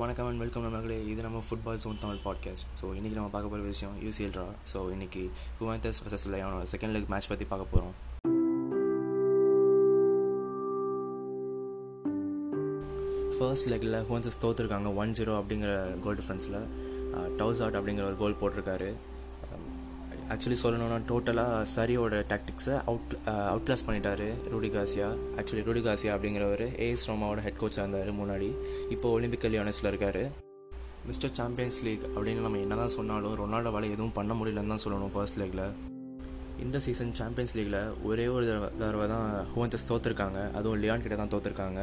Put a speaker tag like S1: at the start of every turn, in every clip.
S1: வணக்கம் and welcome நம்மளே இது நம்ம football zone Tamil podcast so இன்றைக்கி நம்ம பார்க்க போகிற விஷயம் யூசிஎல் ட்ரா ஸோ இன்றைக்கி Juventus versus Lyon second leg match பற்றி பார்க்க போகிறோம் ஃபர்ஸ்ட் லெக்கில் ஹுவாந்தஸ் தோற்றுருக்காங்க ஒன் ஜீரோ அப்படிங்கிற கோல் டிஃப்ரென்ஸில் டவுஸ் அவுட் அப்படிங்கிற ஒரு கோல் போட்டிருக்காரு. ஆக்சுவலி சொல்லணும்னா டோட்டலாக சரியோட டாக்டிக்ஸை அவுட் அவுட்லாஸ் பண்ணிட்டாரு ரூடிகாசியா ஆக்சுவலி ருடிகாசியா அப்படிங்கிறவர் ஏஎஸ் ரோமாவோட ஹெட் கோச்சாக இருந்தார் முன்னாடி. இப்போ ஒலிம்பிக் லியோனஸில் இருக்கார். மிஸ்டர் சாம்பியன்ஸ் லீக் அப்படின்னு நம்ம என்ன தான் சொன்னாலும் ரொனால்டோவால் எதுவும் பண்ண முடியலன்னு தான் சொல்லணும் ஃபர்ஸ்ட் லீக்கில் இந்த சீசன் சாம்பியன்ஸ் லீக்கில் ஒரே ஒரு தடவை தடவை தான் ஹுவந்தஸ் தோற்றுருக்காங்க அதுவும் லியான் கிட்ட தான் தோற்றுருக்காங்க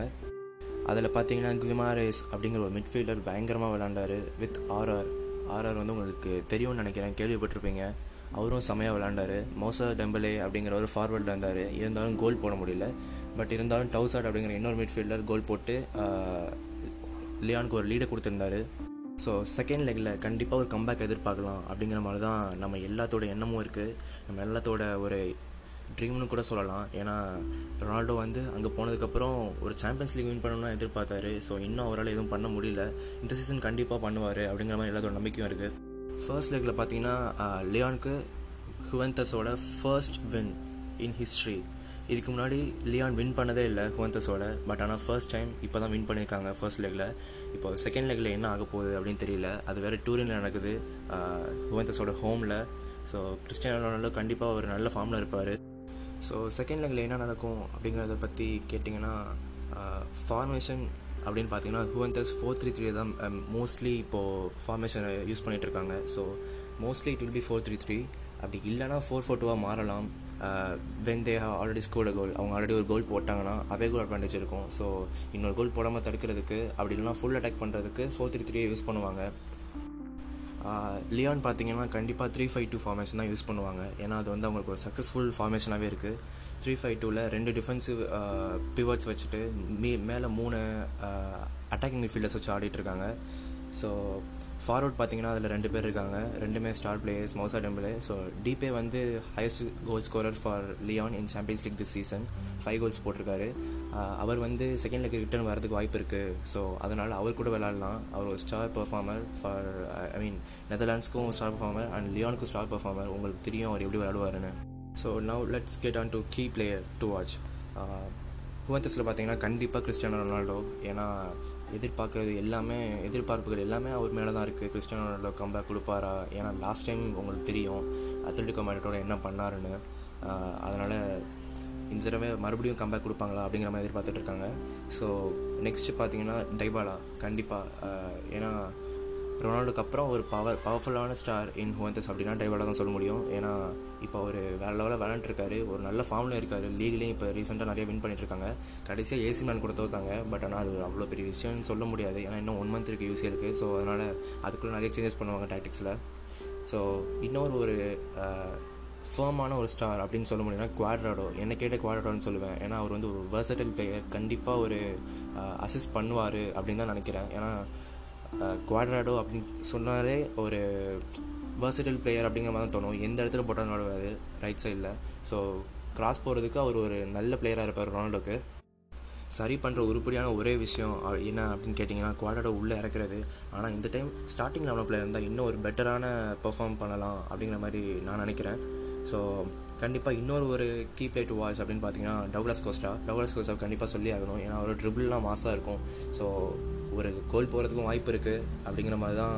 S1: அதில் பார்த்தீங்கன்னா குமாரேஸ் அப்படிங்கிற ஒரு மிட்ஃபீல்டர் பயங்கரமாக விளாண்டார் வித் ஆர்ஆர் ஆர்ஆர் வந்து உங்களுக்கு தெரியும்னு நினைக்கிறேன். கேள்விப்பட்டிருப்பீங்க. அவரும் செமையாக விளாண்டார் மோசா டெம்பலே அப்படிங்கிற ஒரு ஃபார்வர்டில் இருந்தார் இருந்தாலும் கோல் போட முடியல. பட் இருந்தாலும் டவுசாட் அப்படிங்கிற இன்னொரு மிட்ஃபீல்டர் கோல் போட்டு லியானுக்கு ஒரு லீடை கொடுத்துருந்தாரு. ஸோ செகண்ட் லெக்கில் கண்டிப்பாக ஒரு கம்பேக் எதிர்பார்க்கலாம் அப்படிங்கிற மாதிரி தான் நம்ம எல்லாத்தோட எண்ணமும் இருக்குது நம்ம எல்லாத்தோட ஒரு ட்ரீம்னு கூட சொல்லலாம். ஏன்னா ரொனால்டோ வந்து அங்கே போனதுக்கப்புறம் ஒரு சாம்பியன்ஸ் லீக் வின் பண்ணணும்னு எதிர்பார்த்தாரு. ஸோ இன்னும் அவரால் எதுவும் பண்ண முடியல. இந்த சீசன் கண்டிப்பாக பண்ணுவார் அப்படிங்கிற மாதிரி எல்லாத்தோட நம்பிக்கையும் இருக்குது ஃபர்ஸ்ட் லெக்கில் பார்த்தீங்கன்னா லியானுக்கு ஹுவந்தஸோட ஃபர்ஸ்ட் வின் இன் ஹிஸ்ட்ரி இதுக்கு முன்னாடி லியான் வின் பண்ணதே இல்லை ஹுவந்தஸோட பட் ஆனால் ஃபர்ஸ்ட் டைம் இப்போ தான் வின் பண்ணியிருக்காங்க ஃபர்ஸ்ட் லெக்கில் இப்போ செகண்ட் லெக்கில் என்ன ஆக போகுது அப்படின்னு தெரியல. அது வேறு டூரினில் நடக்குது ஹுவந்தஸோட ஹோமில் ஸோ கிறிஸ்டியானோ ரொனால்டோ கண்டிப்பாக ஒரு நல்ல ஃபார்மில் இருப்பார். ஸோ செகண்ட் லெக்கில் என்ன நடக்கும் அப்படிங்கிறத பற்றி கேட்டிங்கன்னா ஃபார்மேஷன் அப்படின்னு பார்த்தீங்கன்னா ஹுவந்தஸ் ஃபோர் த்ரீ த்ரீ தான் மோஸ்ட்லி இப்போது ஃபார்மேஷனை யூஸ் பண்ணிகிட்டு இருக்காங்க so mostly it will be four three three அப்படி இல்லைனா ஃபோர் ஃபோர் டூவாக மாறலாம். When they have already scored goal அவங்க ஆல்ரெடி ஒரு கோல் போட்டாங்கன்னா அவே கோல் அட்வான்டேஜ் இருக்கும். ஸோ இன்னொரு கோல் போடாமல் தடுக்கிறதுக்கு அப்படி இல்லைனா ஃபுல் அட்டாக் பண்ணுறதுக்கு ஃபோர் த்ரீ த்ரீ யூஸ் பண்ணுவாங்க. லியான் பார்த்தீங்கன்னா கண்டிப்பாக த்ரீ ஃபைவ் டூ ஃபார்மேஷன் தான் யூஸ் பண்ணுவாங்க. ஏன்னா அது வந்து அவங்களுக்கு ஒரு சக்ஸஸ்ஃபுல் ஃபார்மேஷனாகவே இருக்குது த்ரீ ஃபைவ் டூவில் ரெண்டு டிஃபென்சிவ் பிவர்ட்ஸ் வச்சுட்டு மீ மேலே மூணு அட்டாக்கிங் மிட்ஃபீல்டர்ஸ் வச்சு ஆடிட்டுருக்காங்க ஸோ ஃபார்வர்ட் பார்த்தீங்கன்னா அதில் ரெண்டு பேர் இருக்காங்க. ரெண்டுமே star players Mocha டெம்பிளே so Depay வந்து highest goal scorer for Lyon in Champions League this season five goals போட்டிருக்காரு. அவர் வந்து செகண்ட் லெக் ரிட்டர்ன் வரதுக்கு வாய்ப்பு இருக்குது ஸோ அதனால் அவர் கூட விளாட்லாம் அவர் ஒரு star performer for I mean நெதர்லாண்ட்ஸ்க்கும் star performer and லியானுக்கும் ஸ்டார் பர்ஃபார்மர் உங்களுக்கு தெரியும் அவர் எப்படி விளாடுவாருன்னு so now let's get on to key player to watch குவந்தஸில் பார்த்தீங்கன்னா கண்டிப்பாக கிறிஸ்டியானோ ரொனால்டோ ஏன்னா எதிர்பார்க்குறது எல்லாமே எதிர்பார்ப்புகள் எல்லாமே அவர் மேலே தான் இருக்குது கிறிஸ்டியானோ ரொனால்டோ கம்பேக் கொடுப்பாரா? ஏன்னா லாஸ்ட் டைம் உங்களுக்கு தெரியும் அத்லட்டிகோ மேட்டோட என்ன பண்ணாருன்னு. அதனால் இந்த தடவை மறுபடியும் கம்பேக் கொடுப்பாங்களா அப்படிங்கிற மாதிரி எதிர்பார்த்துட்ருக்காங்க ஸோ நெக்ஸ்ட்டு பார்த்தீங்கன்னா டைபாலா கண்டிப்பாக ஏன்னா ரொனால்டோக்கு அப்புறம் ஒரு பவர் பவர்ஃபுல்லான ஸ்டார் இன் ஹுவந்தஸ் அப்படின்னா டைவாலா தான் சொல்ல முடியும். ஏன்னா இப்போ அவர் வேறு லெவலில் விளாண்டுருக்காரு ஒரு நல்ல ஃபார்மில் இருக்கார். லீக்லேயும் இப்போ ரீசெண்டாக நிறைய வின் பண்ணிட்டுருக்காங்க கடைசியாக ஏசி மேன் கூட தோத்தாங்க. பட் ஆனால் அது அவ்வளோ பெரிய விஷயம்னு சொல்ல முடியாது. ஏன்னா இன்னும் ஒன் மந்த் இருக்குது இருக்குது ஸோ அதனால் அதுக்குள்ளே நிறைய சேஞ்சஸ் பண்ணுவாங்க டாக்டிக்ஸில் ஸோ இன்னொரு ஒரு ஃபேமான ஒரு ஸ்டார் அப்படின்னு சொல்ல முடியும்னா குவாட்ராடோ என்ன கேட்ட குவாட்ராடோன்னு சொல்லுவேன். ஏன்னா அவர் வந்து ஒரு வேர்சட்டல் பிளேயர் கண்டிப்பாக ஒரு அசிஸ்ட் பண்ணுவார் அப்படின்னு தான் நினைக்கிறேன். ஏன்னா குவாட்ராடோ அப்படின்னு சொன்னாலே ஒரு வேர்சிட்டல் பிளேயர் அப்படிங்கிற மாதிரி தான் தோணும். எந்த இடத்துல போட்டாலும் நடுவார் ரைட் சைடில் ஸோ கிராஸ் போகிறதுக்கு அவர் ஒரு நல்ல பிளேயராக இருப்பார் ரொனால்டோக்கு. சரி பண்ணுற உருப்படியான ஒரே விஷயம் என்ன அப்படின்னு கேட்டிங்கன்னா குவாட்ராடோ உள்ளே இறக்குறது. ஆனால் இந்த டைம் ஸ்டார்டிங் லெவல் பிளேயர் இருந்தால் இன்னும் ஒரு பெட்டரான பெர்ஃபார்ம் பண்ணலாம் அப்படிங்கிற மாதிரி நான் நினைக்கிறேன். ஸோ கண்டிப்பாக இன்னொரு ஒரு கீ பிளே டு வாட்ச் அப்படின்னு பார்த்தீங்கன்னா டவுலஸ் கோஸ்டா. டவுலஸ் கோஸ்டா கண்டிப்பாக சொல்லி ஆகணும். ஏன்னா ஒரு ட்ரிபிள்லாம் மாசாக இருக்கும். ஸோ ஒரு கோல் போகிறதுக்கும் வாய்ப்பு இருக்குது அப்படிங்கிற மாதிரி தான்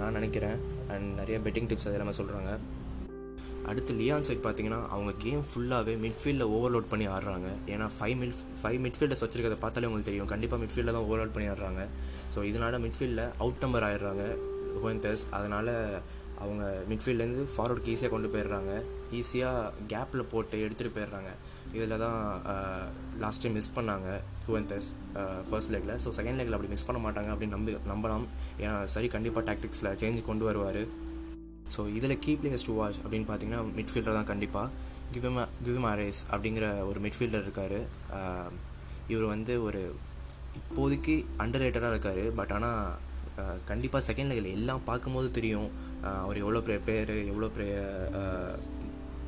S1: நான் நினைக்கிறேன். அண்ட் நிறைய பெட்டிங் டிப்ஸ் அது எல்லாமே சொல்கிறாங்க அடுத்து லியான் சைட் பார்த்தீங்கன்னா அவங்க கேம் ஃபுல்லாகவே மிட்ஃபீல்டில் ஓவர்லோட் பண்ணி ஆடுறாங்க. ஏன்னா ஃபைவ் மிட் ஃபைவ் மிட்ஃபீல்டர்ஸ் வச்சிருக்கிறத பார்த்தாலே உங்களுக்கு தெரியும். கண்டிப்பாக மிட்ஃபீல்டில் தான் ஓவர்லோட் பண்ணி ஆடுறாங்க. ஸோ இதனால் மிட்ஃபீல்டில் அவுட் நம்பர் ஆயிடுறாங்க ஹுவந்தஸ் அதனால் அவங்க மிட்ஃபீல்ட்லேருந்து ஃபார்வர்டுக்கு ஈஸியாக கொண்டு போயிடுறாங்க. ஈஸியாக கேப்பில் போட்டு எடுத்துகிட்டு போயிடுறாங்க. இதில் தான் லாஸ்ட் டைம் மிஸ் பண்ணாங்க ஹுவந்தஸ் ஃபர்ஸ்ட் லெக்கில் ஸோ செகண்ட் லெக்கில் அப்படி மிஸ் பண்ண மாட்டாங்க அப்படின்னு நம்பி நம்பலாம். ஏன்னா சரி கண்டிப்பாக டாக்டிக்ஸில் சேஞ்ச் கொண்டு வருவார். ஸோ இதில் கீ பிளேயர்ஸ் டு வாட்ச் அப்படின்னு பார்த்தீங்கன்னா மிட்ஃபீல்டர் தான் கண்டிப்பாக கிவிமா கிவிமாரேஸ் அப்படிங்கிற ஒரு மிட்ஃபீல்டர் இருக்கார். இவர் வந்து ஒரு இப்போதைக்கு அண்டர் ரேட்டடாக இருக்கார். பட் ஆனால் கண்டிப்பாக செகண்ட் லெக்கில் எல்லாம் பார்க்கும்போது தெரியும் அவர் எவ்வளோ பெரிய பேர் எவ்வளோ பெரிய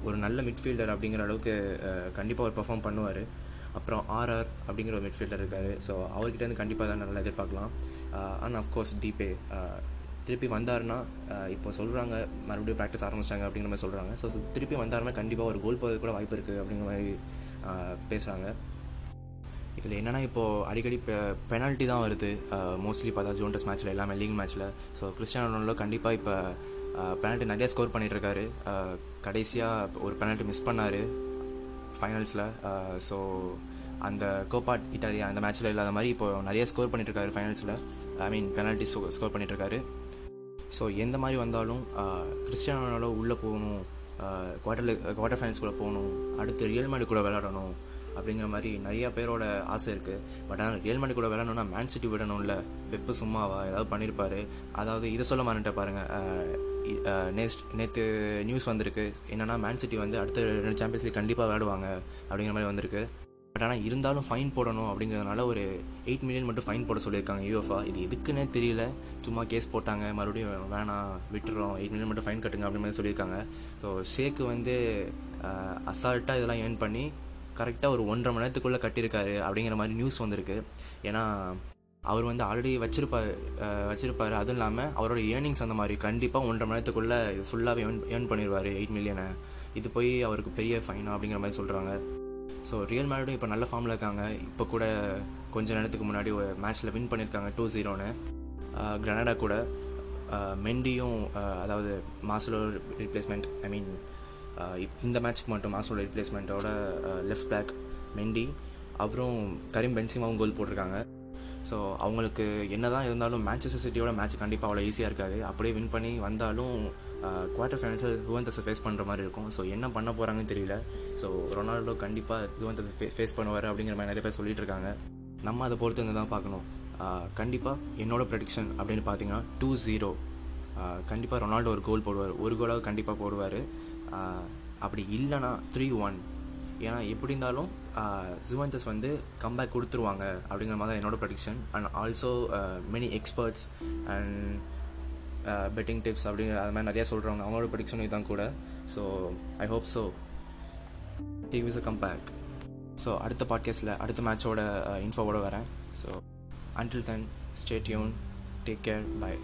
S1: ஒரு நல்ல மிட்ஃபீல்டர் அப்படிங்கிற அளவுக்கு கண்டிப்பாக அவர் பர்ஃபார்ம் பண்ணுவார். அப்புறம் ஆர்ஆர் அப்படிங்கிற ஒரு மிட்ஃபீல்டர் இருக்கார். ஸோ அவர்கிட்டேருந்து கண்டிப்பாக தான் நல்லா எதிர்பார்க்கலாம். அண்ட் அஃப்கோர்ஸ் டிபே திருப்பி வந்தாருன்னா இப்போ சொல்கிறாங்க மறுபடியும் ப்ராக்டிஸ் ஆரம்பிச்சிட்டாங்க அப்படிங்கிற மாதிரி சொல்கிறாங்க ஸோ திருப்பி வந்தாருன்னா கண்டிப்பாக ஒரு கோல் போகிறது கூட வாய்ப்பு இருக்குது அப்படிங்கிற மாதிரி பேசுகிறாங்க இதில் என்னென்னா இப்போது அடிக்கடி பெ பெனால்ட்டி தான் வருது. மோஸ்ட்லி பார்த்தா ஜோன்டஸ் மேட்ச்சில் எல்லாமே லீக் மேட்ச்சில் ஸோ கிறிஸ்டியானோ கண்டிப்பாக இப்போ பெனால்ட்டி நிறையா ஸ்கோர் பண்ணிகிட்ருக்காரு கடைசியாக ஒரு பெனால்ட்டி மிஸ் பண்ணார். ஃபைனல்ஸில் ஸோ அந்த கோபா இட்டாலியா அந்த மேட்ச்சில் இல்லாத மாதிரி இப்போ நிறைய ஸ்கோர் பண்ணிட்டுருக்காரு ஃபைனல்ஸில் ஐ மீன் பெனால்ட்டி ஸ்கோர் பண்ணிட்டுருக்காரு. ஸோ எந்த மாதிரி வந்தாலும் கிறிஸ்டியானோ உள்ளே போகணும் குவார்டரில் குவார்டர் ஃபைனல்ஸ்குள்ளே போகணும் அடுத்து ரியல் மேடு கூட விளாடணும் அப்படிங்கிற மாதிரி நிறையா பேரோட ஆசை இருக்குது பட் ஆனால் ரியல் மேடு கூட விளாடணும்னா மேன் சிட்டி விடணும்ல. வெப்பு சும்மாவா ஏதாவது பண்ணியிருப்பாரு அதாவது இதை சொல்ல மாட்டேன் பாருங்கள் நெக்ஸ்ட் நேற்று நியூஸ் வந்திருக்கு. என்னென்னா மேன் சிட்டி வந்து அடுத்த ரெண்டு சாம்பியன்ஸ் லீக் கண்டிப்பாக விளையாடுவாங்க அப்படிங்கிற மாதிரி வந்திருக்கு. பட் ஆனால் இருந்தாலும் ஃபைன் போடணும் அப்படிங்கிறதுனால ஒரு எயிட் மில்லியன் மட்டும் ஃபைன் போட சொல்லியிருக்காங்க யூஎஃப்ஆ இது எதுக்குன்னே தெரியல. சும்மா கேஸ் போட்டாங்க. மறுபடியும் வேணாம் விட்டுறோம். எயிட் மில்லியன் மட்டும் ஃபைன் கட்டுங்க அப்படின்னு மாதிரி சொல்லியிருக்காங்க. ஸோ ஷேக்கு வந்து அசால்ட்டாக இதெல்லாம் ஏர்ன் பண்ணி கரெக்டாக ஒரு ஒன்றரை மணி நேரத்துக்குள்ளே கட்டியிருக்காரு அப்படிங்கிற மாதிரி நியூஸ் வந்திருக்கு. ஏன்னா அவர் வந்து ஆல்ரெடி வச்சிருப்பார் வச்சிருப்பாரு. அதுவும் இல்லாமல் அவரோட ஏர்னிங்ஸ் அந்த மாதிரி கண்டிப்பாக ஒன்றரை மணி நேரத்துக்குள்ளே ஃபுல்லாகவே ஏர்ன் ஏர்ன் பண்ணிடுவார் எயிட் மில்லியனை இது போய் அவருக்கு பெரிய ஃபைனா அப்படிங்கிற மாதிரி சொல்கிறாங்க ஸோ ரியல் மேடும் இப்போ நல்ல ஃபார்மில் இருக்காங்க. இப்போ கூட கொஞ்ச நேரத்துக்கு முன்னாடி ஒரு மேட்ச்சில் வின் பண்ணியிருக்காங்க டூ ஜீரோன்னு கிரனடா கூட மெண்டியும் அதாவது மாசலோ ரீப்ளேஸ்மெண்ட் ஐ மீன் இந்த மேட்ச்க்கு மட்டும் மாசலோட ரீப்ளேஸ்மெண்ட்டோட லெஃப்ட் பேக் மெண்டி அவரும் கரீம் பென்சிமாவும் கோல் போட்டிருக்காங்க. ஸோ அவங்களுக்கு என்ன தான் இருந்தாலும் மேன்செஸ்டர் சிட்டியோட மேட்ச் கண்டிப்பாக அவ்வளோ ஈஸியாக இருக்காது. அப்படியே வின் பண்ணி வந்தாலும் குவார்ட்டர் ஃபைனல்ஸில் யுவந்தஸை ஃபேஸ் பண்ணுற மாதிரி இருக்கும். ஸோ என்ன பண்ண போகிறாங்கன்னு தெரியல. ஸோ ரொனால்டோ கண்டிப்பாக யுவந்தஸை ஃபே ஃபேஸ் பண்ணுவார் அப்படிங்கிற மாதிரி நிறைய பேர் சொல்லிட்டு இருக்காங்க. நம்ம அதை பொறுத்து தான் பார்க்கணும். கண்டிப்பாக என்னோட ப்ரெடிக்ஷன் அப்படின்னு பார்த்தீங்கன்னா டூ ஜீரோ கண்டிப்பாக ரொனால்டோ ஒரு கோல் போடுவார். ஒரு கோலாக கண்டிப்பாக போடுவார். அப்படி இல்லைனா த்ரீ ஒன் ஏன்னா எப்படி இருந்தாலும் ஜுவந்தஸ் வந்து கம்பேக் கொடுத்துருவாங்க அப்படிங்கிற மாதிரி தான் என்னோட prediction and also many experts and betting tips அப்படிங்கிற அது மாதிரி நிறையா சொல்கிறவங்க அவங்களோட ப்ரடிக்ஷன் இதுதான் கூட. So I hope so he wish a comeback so அடுத்த பாட்காஸ்ட்டில் அடுத்த மேட்சோட இன்ஃபோவோட வரேன். So until then stay tuned take care bye